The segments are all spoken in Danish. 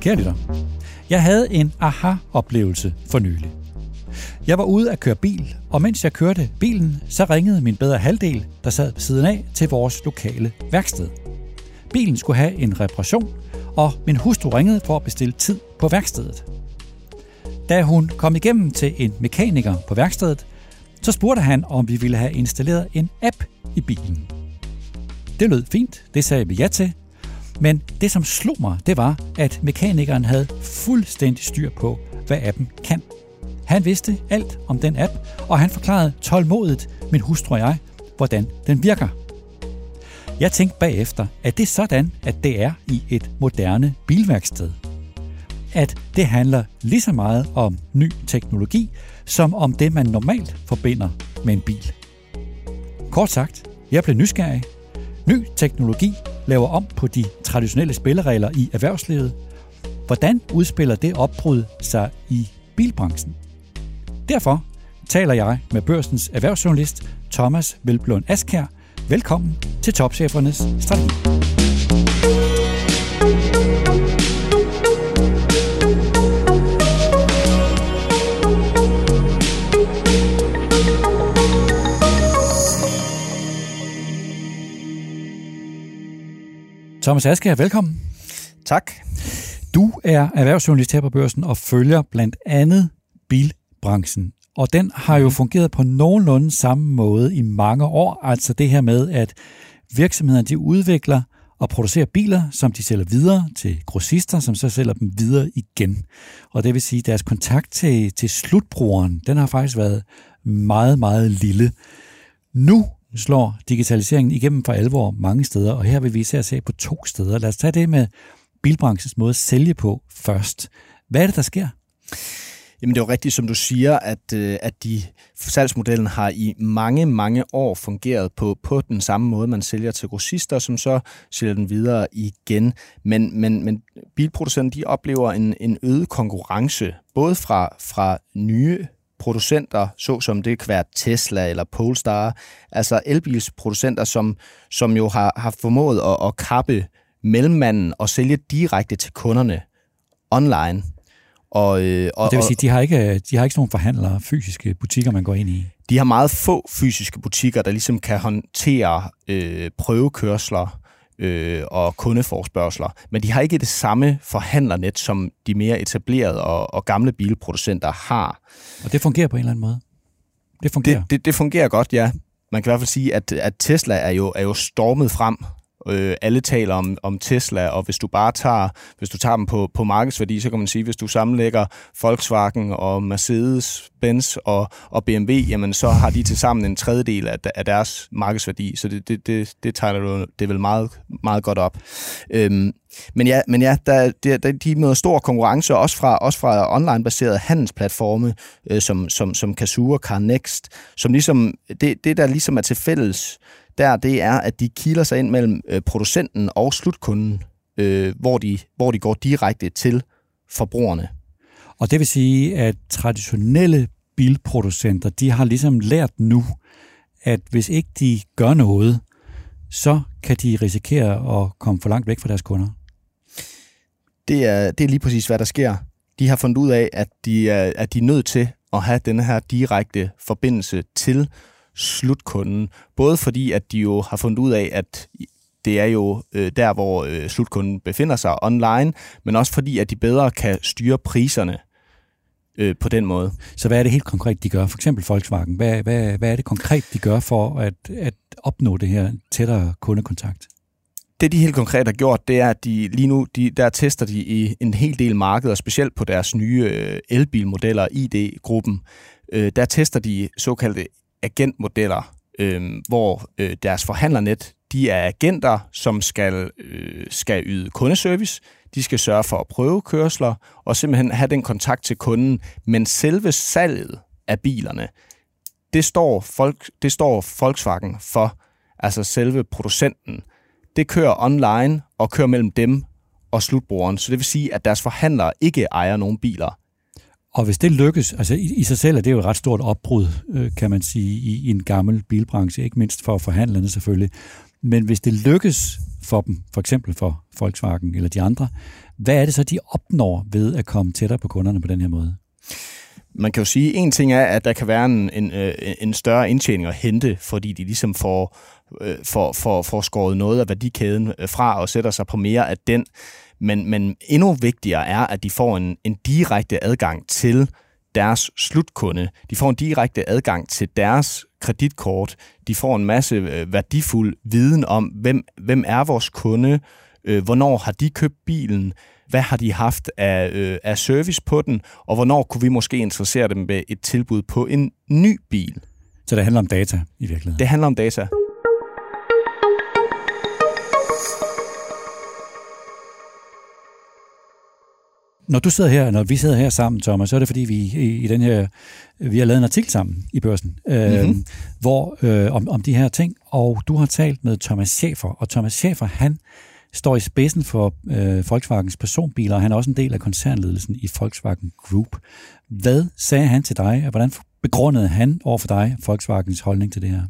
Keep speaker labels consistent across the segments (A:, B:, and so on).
A: Kære lytter, jeg havde en aha-oplevelse for nylig. Jeg var ude at køre bil, og mens jeg kørte bilen, så ringede min bedre halvdel, der sad ved siden af, til vores lokale værksted. Bilen skulle have en reparation, og min hustru ringede for at bestille tid på værkstedet. Da hun kom igennem til en mekaniker på værkstedet, så spurgte han, om vi ville have installeret en app i bilen. Det lød fint, det sagde vi ja til, men det som slog mig, det var, at mekanikeren havde fuldstændig styr på, hvad appen kan. Han vidste alt om den app, og han forklarede tålmodigt min hustru og jeg, hvordan den virker. Jeg tænkte bagefter, at det er sådan, at det er i et moderne bilværksted. At det handler lige så meget om ny teknologi, som om det, man normalt forbinder med en bil. Kort sagt, jeg blev nysgerrig. Ny teknologi laver om på de traditionelle spilleregler i erhvervslivet. Hvordan udspiller det opbrud sig i bilbranchen? Derfor taler jeg med børsens erhvervsjournalist Thomas Velblom Askær. Velkommen til Topchefernes Strategi. Thomas Askær, velkommen.
B: Tak.
A: Du er erhvervsjournalist her på børsen og følger blandt andet bilbranchen. Og den har jo fungeret på nogenlunde samme måde i mange år. Altså det her med, at virksomhederne de udvikler og producerer biler, som de sælger videre til grossister, som så sælger dem videre igen. Og det vil sige, at deres kontakt til, til slutbrugeren, den har faktisk været meget, meget lille. Nu slår digitaliseringen igennem for alvor mange steder, og her vil vi især se på to steder. Lad os tage det med bilbranchens måde at sælge på først. Hvad er det, der sker?
B: Jamen det er jo rigtigt, som du siger, at, øh, at de salgsmodellen har i mange, mange år fungeret på, på den samme måde, man sælger til grossister, som så sælger den videre igen. Men, men, men bilproducenterne de oplever en, en øget konkurrence, både fra, fra nye producenter, såsom det kan være Tesla eller Polestar, altså elbilsproducenter, som, som jo har, har formået at, at kappe mellemmanden og sælge direkte til kunderne online.
A: Og, øh, og, det vil sige, de har ikke, de har ikke sådan nogle forhandlere, fysiske butikker, man går ind i?
B: De har meget få fysiske butikker, der ligesom kan håndtere øh, prøvekørsler øh, og kundeforspørgseler. Men de har ikke det samme forhandlernet, som de mere etablerede og, og gamle bilproducenter har.
A: Og det fungerer på en eller anden måde? Det fungerer?
B: Det, det, det fungerer godt, ja. Man kan i hvert fald sige, at, at Tesla er jo, er jo stormet frem Øh, alle taler om, om Tesla, og hvis du bare tager, hvis du tager dem på, på markedsværdi, så kan man sige, hvis du sammenlægger Volkswagen og Mercedes, Benz og, og BMW, jamen så har de til sammen en tredjedel af, af deres markedsværdi, så det, det, det, det tegner du det vel meget, meget godt op. Øhm, men ja, men ja der, der, der, de møder stor konkurrence, også fra, også fra online-baserede handelsplatforme, øh, som, som, som Kazoo og CarNext, som ligesom, det, det der ligesom er til fælles, der det er, at de kilder sig ind mellem øh, producenten og slutkunden, øh, hvor, de, hvor de går direkte til forbrugerne.
A: Og det vil sige, at traditionelle bilproducenter, de har ligesom lært nu, at hvis ikke de gør noget, så kan de risikere at komme for langt væk fra deres kunder.
B: Det er, det er lige præcis, hvad der sker. De har fundet ud af, at de er, at de er nødt til at have denne her direkte forbindelse til slutkunden. Både fordi, at de jo har fundet ud af, at det er jo øh, der, hvor øh, slutkunden befinder sig online, men også fordi, at de bedre kan styre priserne øh, på den måde.
A: Så hvad er det helt konkret, de gør? For eksempel Volkswagen. Hvad, hvad, hvad er det konkret, de gør for at, at opnå det her tættere kundekontakt?
B: Det, de helt konkret har gjort, det er, at de lige nu, de, der tester de i en hel del markeder, specielt på deres nye øh, elbilmodeller, ID-gruppen. Øh, der tester de såkaldte agentmodeller, øh, hvor øh, deres forhandlernet, de er agenter, som skal, øh, skal yde kundeservice, de skal sørge for at prøve kørsler og simpelthen have den kontakt til kunden, men selve salget af bilerne, det står, folk, det står Volkswagen for, altså selve producenten. Det kører online og kører mellem dem og slutbrugeren, så det vil sige, at deres forhandlere ikke ejer nogen biler.
A: Og hvis det lykkes, altså i, i sig selv er det jo et ret stort opbrud, øh, kan man sige, i, i en gammel bilbranche, ikke mindst for forhandlerne selvfølgelig. Men hvis det lykkes for dem, for eksempel for Volkswagen eller de andre, hvad er det så, de opnår ved at komme tættere på kunderne på den her måde?
B: Man kan jo sige, at en ting er, at der kan være en, en, øh, en større indtjening at hente, fordi de ligesom får, øh, får, får, får skåret noget af værdikæden øh, fra og sætter sig på mere af den. Men, men endnu vigtigere er, at de får en, en direkte adgang til deres slutkunde. De får en direkte adgang til deres kreditkort. De får en masse værdifuld viden om, hvem, hvem er vores kunde, hvornår har de købt bilen, hvad har de haft af, øh, af service på den, og hvornår kunne vi måske interessere dem med et tilbud på en ny bil.
A: Så det handler om data i virkeligheden?
B: Det handler om data.
A: Når du sidder her, når vi sidder her sammen, Thomas, så er det fordi, vi i, i den her, vi har lavet en artikel sammen i børsen, øh, mm-hmm. hvor, øh, om, om de her ting, og du har talt med Thomas Schäfer, og Thomas Schäfer, han står i spidsen for øh, Volkswagens personbiler, og han er også en del af koncernledelsen i Volkswagen Group. Hvad sagde han til dig, og hvordan begrundede han over for dig Volkswagens holdning til det her?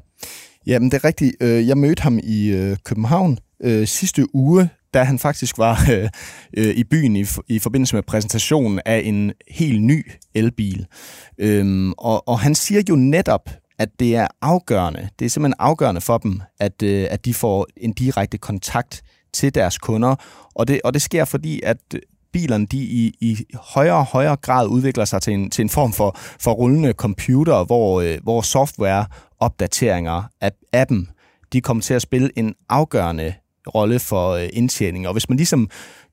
B: Jamen, det er rigtigt. Øh, jeg mødte ham i øh, København øh, sidste uge, da han faktisk var øh, øh, i byen i, i forbindelse med præsentationen af en helt ny elbil. Øhm, og, og han siger jo netop, at det er afgørende, det er simpelthen afgørende for dem, at, øh, at de får en direkte kontakt til deres kunder. Og det, og det sker fordi, at bilerne de i, i højere og højere grad udvikler sig til en, til en form for, for rullende computer, hvor, øh, hvor software-opdateringer af appen, de kommer til at spille en afgørende rolle for øh, indtjening. Og hvis man ligesom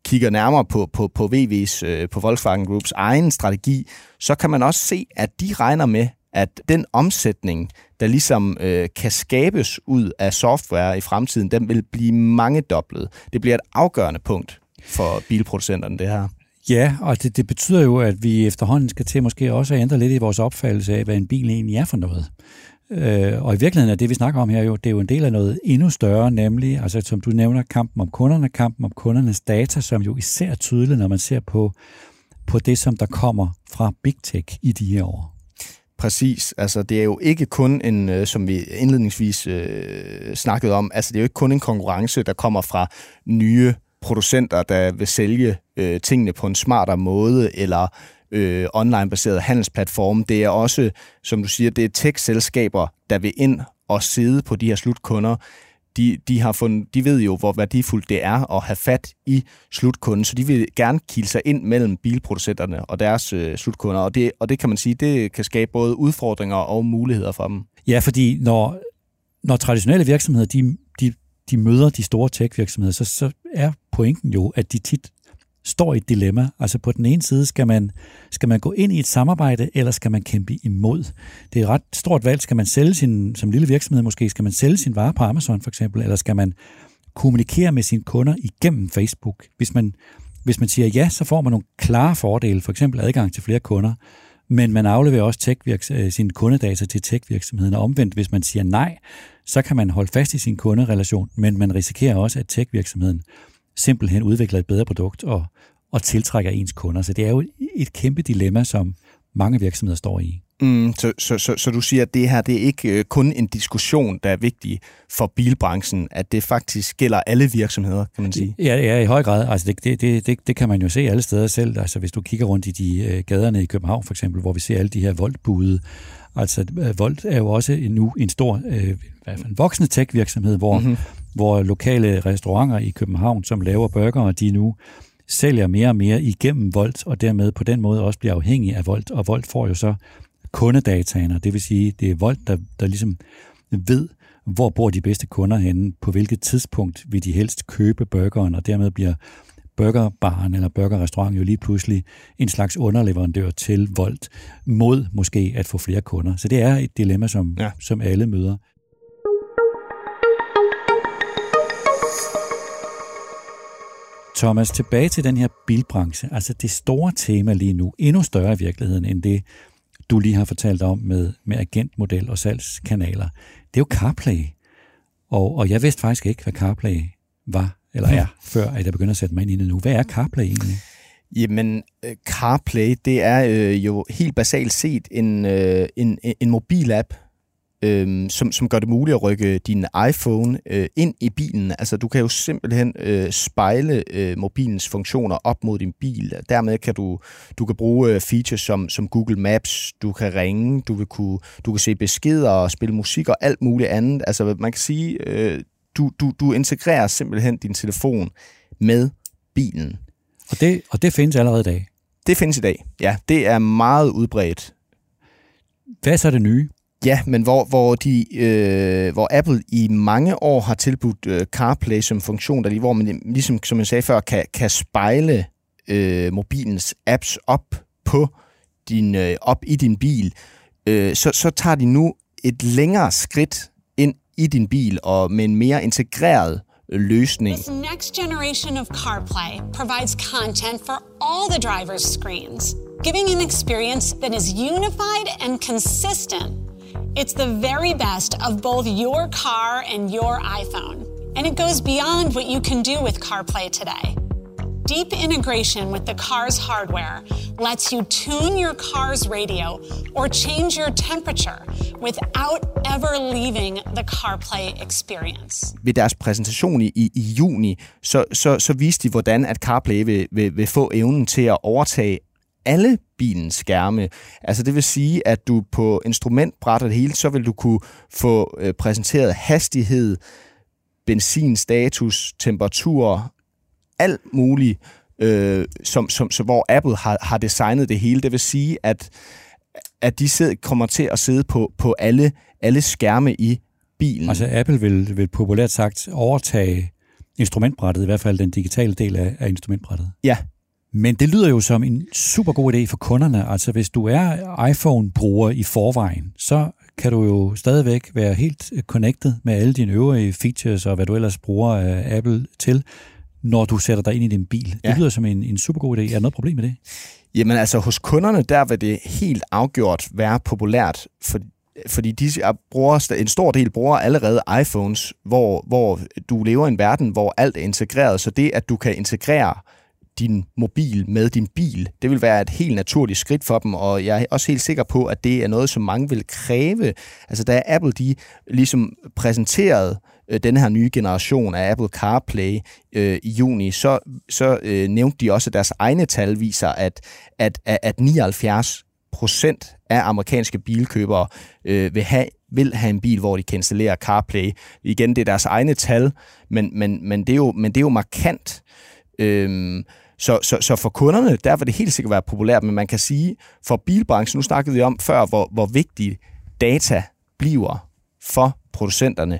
B: kigger nærmere på, på, på VW's, øh, på Volkswagen Groups egen strategi, så kan man også se, at de regner med, at den omsætning, der ligesom øh, kan skabes ud af software i fremtiden, den vil blive mange doblet. Det bliver et afgørende punkt for bilproducenterne, det her.
A: Ja, og det, det betyder jo, at vi efterhånden skal til måske også at ændre lidt i vores opfattelse af, hvad en bil egentlig er for noget. Øh, og i virkeligheden er det, vi snakker om her, jo, det er jo en del af noget endnu større, nemlig, altså som du nævner, kampen om kunderne, kampen om kundernes data, som jo især er tydeligt, når man ser på, på det, som der kommer fra Big Tech i de her år.
B: Præcis. Altså, det er jo ikke kun en, øh, som vi indledningsvis øh, snakkede om, altså det er jo ikke kun en konkurrence, der kommer fra nye producenter, der vil sælge øh, tingene på en smartere måde, eller øh, online-baseret handelsplatforme. Det er også, som du siger, det er tech-selskaber, der vil ind og sidde på de her slutkunder de, de, har fundet, de ved jo, hvor værdifuldt det er at have fat i slutkunden, så de vil gerne kilde sig ind mellem bilproducenterne og deres øh, slutkunder, og det, og det kan man sige, det kan skabe både udfordringer og muligheder for dem.
A: Ja, fordi når, når traditionelle virksomheder, de, de, de møder de store tech-virksomheder, så, så er pointen jo, at de tit står i et dilemma. Altså på den ene side, skal man, skal man gå ind i et samarbejde, eller skal man kæmpe imod? Det er et ret stort valg. Skal man sælge sin, som lille virksomhed måske, skal man sælge sin vare på Amazon for eksempel, eller skal man kommunikere med sine kunder igennem Facebook? Hvis man, hvis man siger ja, så får man nogle klare fordele, for eksempel adgang til flere kunder, men man afleverer også tech øh, sine kundedata til tech-virksomheden. Og omvendt, hvis man siger nej, så kan man holde fast i sin kunderelation, men man risikerer også, at tech-virksomheden simpelthen udvikler et bedre produkt og, og tiltrækker ens kunder. Så det er jo et kæmpe dilemma, som mange virksomheder står i.
B: Mm, så, så, så, så du siger, at det her det er ikke øh, kun en diskussion, der er vigtig for bilbranchen, at det faktisk gælder alle virksomheder, kan man sige?
A: Ja, ja i høj grad. Altså det, det, det, det, det kan man jo se alle steder selv. Altså hvis du kigger rundt i de øh, gaderne i København for eksempel, hvor vi ser alle de her voldbude. Altså øh, Volt er jo også nu en stor, øh, i hvert fald en voksende tech-virksomhed, hvor, mm-hmm. Hvor lokale restauranter i København, som laver burger, de nu sælger mere og mere igennem Volt, og dermed på den måde også bliver afhængig af Volt, og Volt får jo så kundedataene, det vil sige, det er Volt, der, der ligesom ved, hvor bor de bedste kunder henne, på hvilket tidspunkt vil de helst købe burgeren, og dermed bliver burgerbaren eller burgerrestaurant jo lige pludselig en slags underleverandør til Volt, mod måske at få flere kunder. Så det er et dilemma, som, ja. som alle møder. Thomas, tilbage til den her bilbranche. Altså det store tema lige nu, endnu større i virkeligheden end det, du lige har fortalt om med, med agentmodel og salgskanaler. Det er jo CarPlay. Og, og jeg vidste faktisk ikke, hvad CarPlay var eller er, før at jeg begynder at sætte mig ind i det nu. Hvad er CarPlay egentlig?
B: Jamen, øh, CarPlay, det er øh, jo helt basalt set en, øh, en, en mobilapp, øh, som, som gør det muligt at rykke din iPhone øh, ind i bilen. Altså du kan jo simpelthen øh, spejle øh, mobilens funktioner op mod din bil. Dermed kan du, du kan bruge øh, features som, som Google Maps, du kan ringe, du, vil kunne, du kan se beskeder og spille musik og alt muligt andet. Altså man kan sige, øh, du, du, du integrerer simpelthen din telefon med bilen.
A: Og det, og det findes allerede i dag?
B: Det findes i dag, ja. Det er meget udbredt.
A: Hvad er så det nye?
B: Ja, men hvor, hvor, de, øh, hvor Apple i mange år har tilbudt øh, CarPlay som funktion, der, lige, hvor man ligesom, som jeg sagde før, kan, kan spejle øh, mobilens apps op på din, øh, op i din bil, øh, så, så tager de nu et længere skridt ind i din bil og med en mere integreret øh, løsning.
C: This next generation of CarPlay provides content for all the driver's screens, giving an experience that is unified and consistent. It's the very best of both your car and your iPhone, and it goes beyond what you can do with CarPlay today. Deep integration with the car's hardware lets you tune your car's radio or change your temperature without ever leaving the CarPlay experience.
B: Ved deres præsentation i, i, juni, så, så, så viste de, hvordan at CarPlay vil, vil, vil få evnen til at overtage alle bilens skærme. Altså det vil sige, at du på instrumentbrættet det hele, så vil du kunne få øh, præsenteret hastighed, benzinstatus, temperatur, alt muligt, øh, som, som, som, hvor Apple har, har designet det hele. Det vil sige, at, at de sidder, kommer til at sidde på, på alle, alle skærme i bilen.
A: Altså Apple vil, vil populært sagt overtage instrumentbrættet, i hvert fald den digitale del af, af instrumentbrættet.
B: Ja.
A: Men det lyder jo som en super god idé for kunderne. Altså hvis du er iPhone-bruger i forvejen, så kan du jo stadigvæk være helt connected med alle dine øvrige features og hvad du ellers bruger Apple til når du sætter dig ind i din bil. Ja. Det lyder som en, en super god idé. Er der noget problem med det?
B: Jamen altså, hos kunderne, der vil det helt afgjort være populært, for, fordi de bruger, en stor del bruger allerede iPhones, hvor, hvor du lever i en verden, hvor alt er integreret. Så det, at du kan integrere din mobil med din bil. Det vil være et helt naturligt skridt for dem, og jeg er også helt sikker på, at det er noget, som mange vil kræve. Altså da Apple de ligesom præsenterede øh, den her nye generation af Apple CarPlay øh, i juni, så, så øh, nævnte de også, at deres egne tal viser, at, at, at 79 procent af amerikanske bilkøbere øh, vil, have, vil have en bil, hvor de kan installere CarPlay. Igen, det er deres egne tal, men, men, men, det, er jo, men det er jo markant. Øhm, så, så, så for kunderne, der vil det helt sikkert være populært, men man kan sige, for bilbranchen, nu snakkede vi om før, hvor, hvor vigtig data bliver for producenterne.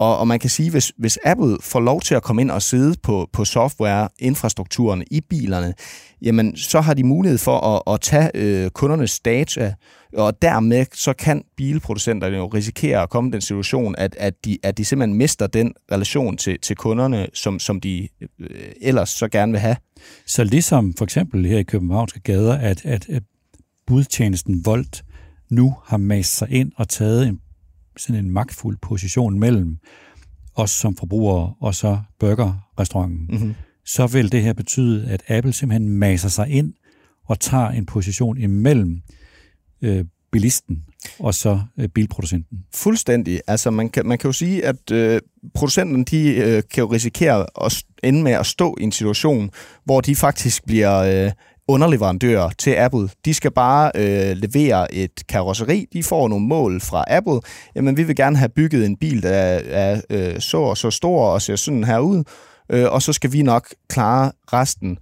B: Og, og man kan sige, hvis, hvis Apple får lov til at komme ind og sidde på, på software-infrastrukturen i bilerne, jamen så har de mulighed for at, at tage øh, kundernes data, og dermed så kan bilproducenterne jo risikere at komme i den situation, at, at, de, at de simpelthen mister den relation til, til kunderne, som, som de øh, ellers så gerne vil have.
A: Så ligesom for eksempel her i Københavnske gader, at, at, at budtjenesten Volt nu har mast sig ind og taget en sådan en magtfuld position mellem os som forbrugere og så burgerrestauranten, mm-hmm. så vil det her betyde, at Apple simpelthen maser sig ind og tager en position imellem øh, bilisten og så øh, bilproducenten.
B: Fuldstændig. Altså man kan, man kan jo sige, at øh, producenterne de, øh, kan jo risikere at ende med at stå i en situation, hvor de faktisk bliver øh, underleverandører til Apple. De skal bare øh, levere et karosseri. De får nogle mål fra Apple. Jamen, vi vil gerne have bygget en bil, der er øh, så og så stor og ser sådan her ud. Øh, og så skal vi nok klare resten.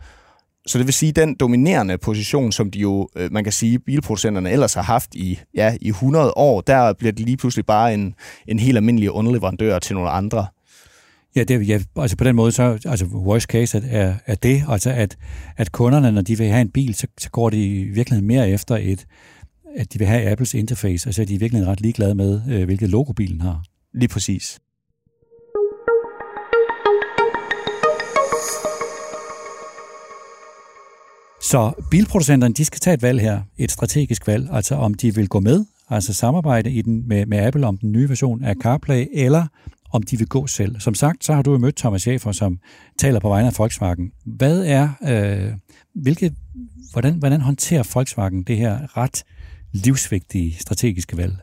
B: Så det vil sige, den dominerende position, som de jo, øh, man kan sige, bilproducenterne ellers har haft i, ja, i 100 år, der bliver det lige pludselig bare en, en helt almindelig underleverandør til nogle andre.
A: Ja, det, ja, altså på den måde, så altså worst case er, er det, altså at, at kunderne, når de vil have en bil, så, så går de i virkeligheden mere efter et, at de vil have Apples interface, altså de er i virkeligheden ret ligeglade med, øh, hvilket logo bilen har.
B: Lige præcis.
A: Så bilproducenterne, de skal tage et valg her, et strategisk valg, altså om de vil gå med, altså samarbejde i den, med, med Apple om den nye version af CarPlay, eller om de vil gå selv. Som sagt, så har du jo mødt Thomas Schäfer, som taler på vegne af Volkswagen. Hvad er, øh, hvilke, hvordan, hvordan håndterer Volkswagen det her ret livsvigtige strategiske valg?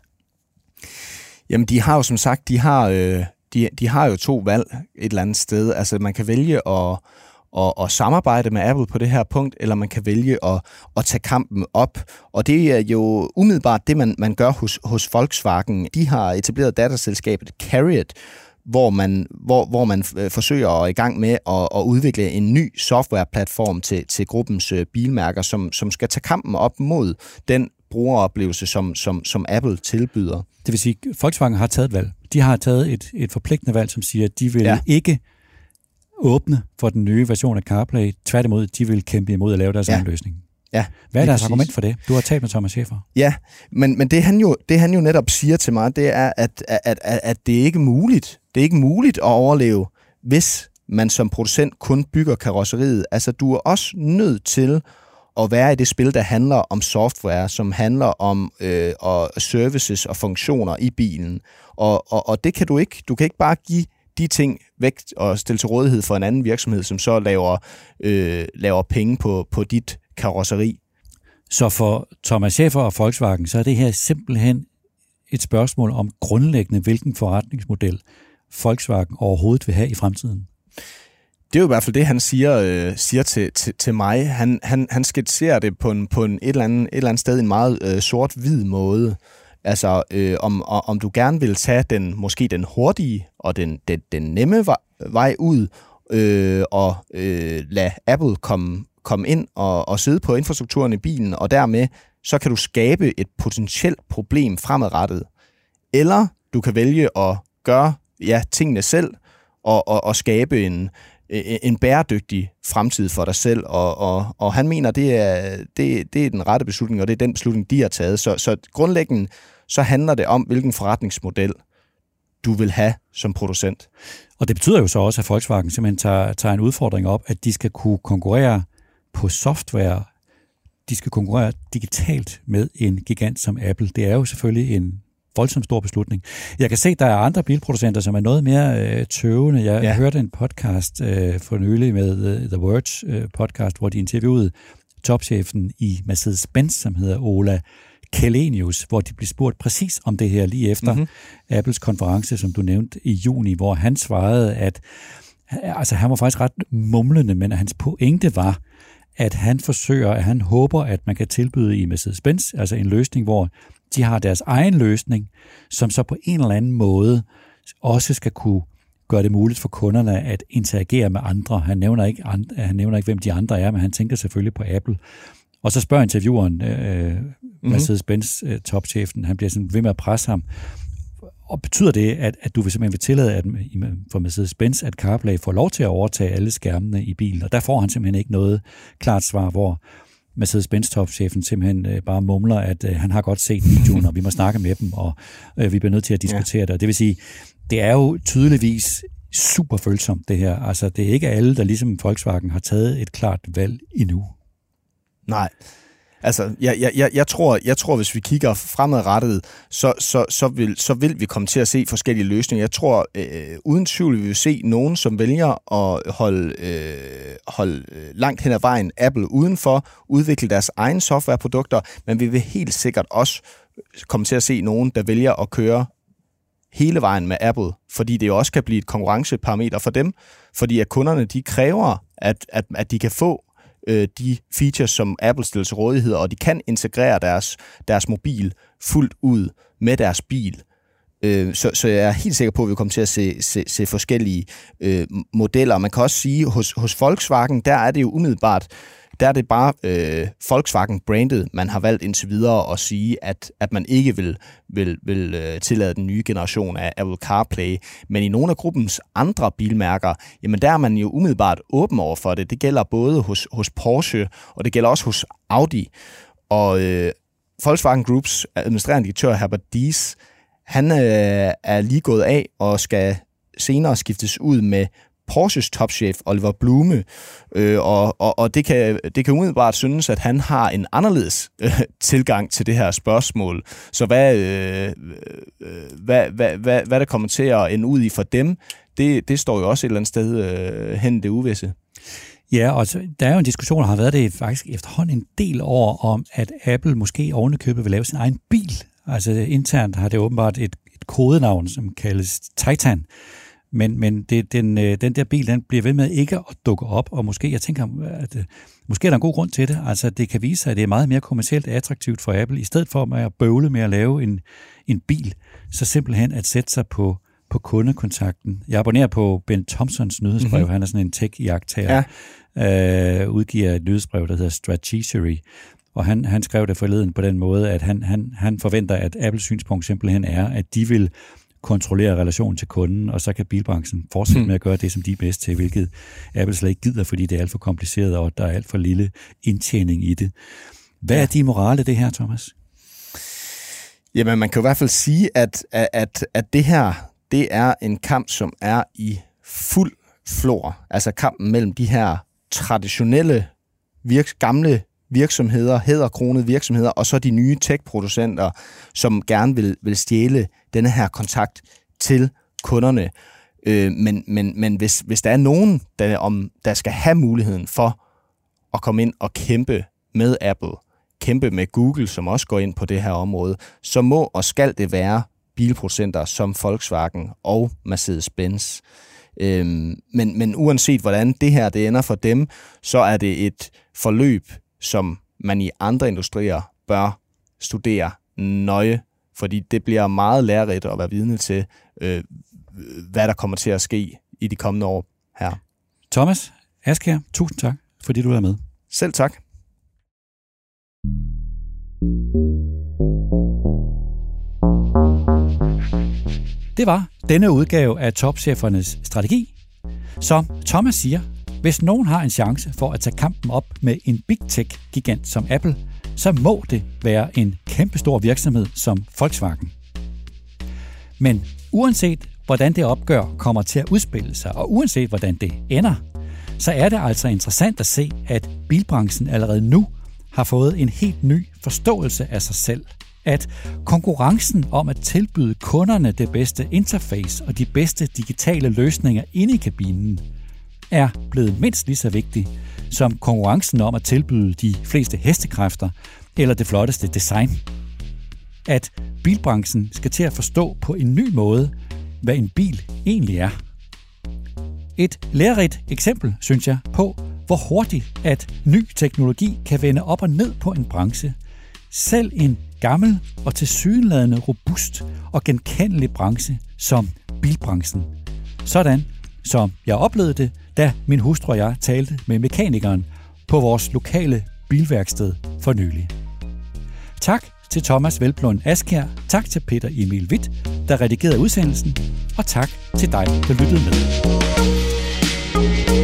B: Jamen, de har jo som sagt, de har, øh, de, de har jo to valg et eller andet sted. Altså, man kan vælge at, at, at samarbejde med Apple på det her punkt, eller man kan vælge at, at tage kampen op. Og det er jo umiddelbart det, man, man gør hos, hos Volkswagen. De har etableret datterselskabet Carriot, hvor man, hvor, hvor man øh, forsøger at i gang med at, at udvikle en ny softwareplatform til, til gruppens øh, bilmærker, som, som skal tage kampen op mod den brugeroplevelse, som, som, som Apple tilbyder.
A: Det vil sige, at Volkswagen har taget et valg. De har taget et, et forpligtende valg, som siger, at de vil ja. ikke åbne for den nye version af CarPlay. Tværtimod, de vil kæmpe imod at lave deres ja. egen løsning.
B: Ja,
A: Hvad er deres præcis. argument for det? Du har talt med Thomas Schäfer.
B: Ja, men, men det, han jo, det han jo netop siger til mig, det er, at, at, at, at det er ikke muligt. Det er ikke muligt at overleve, hvis man som producent kun bygger karosseriet. Altså, du er også nødt til at være i det spil, der handler om software, som handler om øh, og services og funktioner i bilen. Og, og, og det kan du ikke. Du kan ikke bare give de ting væk og stille til rådighed for en anden virksomhed, som så laver, øh, laver penge på, på dit karosseri.
A: Så for Thomas Schäfer og Volkswagen, så er det her simpelthen et spørgsmål om grundlæggende, hvilken forretningsmodel Volkswagen overhovedet vil have i fremtiden.
B: Det er jo i hvert fald det, han siger, øh, siger til, til, til mig. Han, han, han skitserer det på, en, på en, et, eller andet, et eller andet sted en meget øh, sort-hvid måde. Altså, øh, om, om du gerne vil tage den måske den hurtige og den, den, den nemme vej, vej ud, øh, og øh, lade Apple komme, komme ind og, og sidde på infrastrukturen i bilen, og dermed så kan du skabe et potentielt problem fremadrettet. Eller du kan vælge at gøre ja, tingene selv, og, og, og skabe en, Øh, øh, en bæredygtig fremtid for dig selv, og, og, og han mener, det er, det, det er den rette beslutning, og det er den beslutning, de har taget. Så, så grundlæggende så handler det om, hvilken forretningsmodel du vil have som producent.
A: Og det betyder jo så også, at Volkswagen simpelthen tager, tager en udfordring op, at de skal kunne konkurrere på software. De skal konkurrere digitalt med en gigant som Apple. Det er jo selvfølgelig en voldsomt stor beslutning. Jeg kan se, at der er andre bilproducenter, som er noget mere øh, tøvende. Jeg ja. hørte en podcast øh, for nylig med uh, The Words øh, podcast, hvor de interviewede topchefen i Mercedes-Benz, som hedder Ola Kelenius, hvor de blev spurgt præcis om det her lige efter mm-hmm. Apples konference, som du nævnte i juni, hvor han svarede, at altså, han var faktisk ret mumlende, men hans pointe var, at han forsøger, at han håber, at man kan tilbyde i Mercedes-Benz, altså en løsning, hvor de har deres egen løsning, som så på en eller anden måde også skal kunne gøre det muligt for kunderne at interagere med andre. Han nævner ikke, andre, han nævner ikke hvem de andre er, men han tænker selvfølgelig på Apple. Og så spørger intervieweren, øh, mm-hmm. Mercedes-Benz øh, topchefen, han bliver sådan ved med at presse ham. Og betyder det, at, at du vil simpelthen vil tillade at, for Mercedes-Benz, at CarPlay får lov til at overtage alle skærmene i bilen? Og der får han simpelthen ikke noget klart svar, hvor Mercedes-Benz topchefen simpelthen øh, bare mumler, at øh, han har godt set videoen, og vi må snakke med dem, og øh, vi bliver nødt til at diskutere ja. det. det vil sige, det er jo tydeligvis super følsomt, det her. Altså, det er ikke alle, der ligesom Volkswagen har taget et klart valg endnu.
B: Nej. Altså, jeg, jeg, jeg, jeg, tror, jeg tror, hvis vi kigger fremadrettet, så, så, så, vil, så vil vi komme til at se forskellige løsninger. Jeg tror, øh, uden tvivl, vi vil se nogen, som vælger at holde, øh, holde øh, langt hen ad vejen Apple udenfor, udvikle deres egne softwareprodukter, men vi vil helt sikkert også komme til at se nogen, der vælger at køre hele vejen med Apple, fordi det jo også kan blive et konkurrenceparameter for dem, fordi at kunderne de kræver, at, at, at de kan få øh, de features, som Apple stiller til rådighed, og de kan integrere deres, deres mobil fuldt ud med deres bil. Øh, så, så jeg er helt sikker på, at vi kommer til at se, se, se forskellige øh, modeller. Man kan også sige, hos, hos Volkswagen, der er det jo umiddelbart der er det bare øh, Volkswagen-brandet, man har valgt indtil videre at sige, at, at man ikke vil, vil, vil øh, tillade den nye generation af Apple CarPlay. Men i nogle af gruppens andre bilmærker, jamen der er man jo umiddelbart åben over for det. Det gælder både hos, hos Porsche, og det gælder også hos Audi. Og øh, Volkswagen Groups administrerende direktør Herbert Dies, han øh, er lige gået af og skal senere skiftes ud med Porsches topchef Oliver Blume, øh, og, og, og det, kan, det kan umiddelbart synes, at han har en anderledes øh, tilgang til det her spørgsmål. Så hvad, øh, øh, hvad, hvad, hvad, hvad der kommer til at ende ud i for dem, det, det står jo også et eller andet sted øh, hen det uvisse.
A: Ja, og så, der er jo en diskussion, der har været det faktisk efterhånden en del år om, at Apple måske ovenikøbet vil lave sin egen bil. Altså internt har det åbenbart et, et kodenavn, som kaldes Titan. Men, men det, den, øh, den der bil, den bliver ved med ikke at dukke op, og måske, jeg tænker, at øh, måske er der en god grund til det. Altså, det kan vise sig, at det er meget mere kommercielt attraktivt for Apple, i stedet for at bøvle med at lave en, en bil, så simpelthen at sætte sig på, på kundekontakten. Jeg abonnerer på Ben Thompsons nyhedsbrev, mm-hmm. han er sådan en tech-jagttager, ja. øh, udgiver et nyhedsbrev, der hedder Strategery, og han, han skrev det forleden på den måde, at han, han, han forventer, at Apples synspunkt simpelthen er, at de vil kontrollere relationen til kunden, og så kan bilbranchen fortsætte hmm. med at gøre det, som de er bedst til, hvilket Apple slet ikke gider, fordi det er alt for kompliceret, og der er alt for lille indtjening i det. Hvad er din morale det her, Thomas?
B: Jamen, man kan i hvert fald sige, at, at, at det her, det er en kamp, som er i fuld flor. Altså kampen mellem de her traditionelle, virks, gamle virksomheder, hæderkronede virksomheder, og så de nye tech-producenter, som gerne vil, vil stjæle denne her kontakt til kunderne. Øh, men men, men hvis, hvis der er nogen, der, om, der skal have muligheden for at komme ind og kæmpe med Apple, kæmpe med Google, som også går ind på det her område, så må og skal det være bilproducenter som Volkswagen og Mercedes-Benz. Øhm, men, men uanset hvordan det her det ender for dem, så er det et forløb, som man i andre industrier bør studere nøje, fordi det bliver meget lærerigt at være vidne til, øh, hvad der kommer til at ske i de kommende år her.
A: Thomas Askær, tusind tak, fordi du er med.
B: Selv tak.
A: Det var denne udgave af Topchefernes Strategi. Som Thomas siger, hvis nogen har en chance for at tage kampen op med en big tech-gigant som Apple, så må det være en kæmpestor virksomhed som Volkswagen. Men uanset hvordan det opgør kommer til at udspille sig, og uanset hvordan det ender, så er det altså interessant at se, at bilbranchen allerede nu har fået en helt ny forståelse af sig selv. At konkurrencen om at tilbyde kunderne det bedste interface og de bedste digitale løsninger inde i kabinen – er blevet mindst lige så vigtig som konkurrencen om at tilbyde de fleste hestekræfter eller det flotteste design. At bilbranchen skal til at forstå på en ny måde, hvad en bil egentlig er. Et lærerigt eksempel, synes jeg, på hvor hurtigt at ny teknologi kan vende op og ned på en branche. Selv en gammel og tilsyneladende robust og genkendelig branche som bilbranchen. Sådan som jeg oplevede det, da min hustru og jeg talte med mekanikeren på vores lokale bilværksted for nylig. Tak til Thomas Velblund Askær, tak til Peter Emil Witt, der redigerede udsendelsen, og tak til dig, der lyttede med.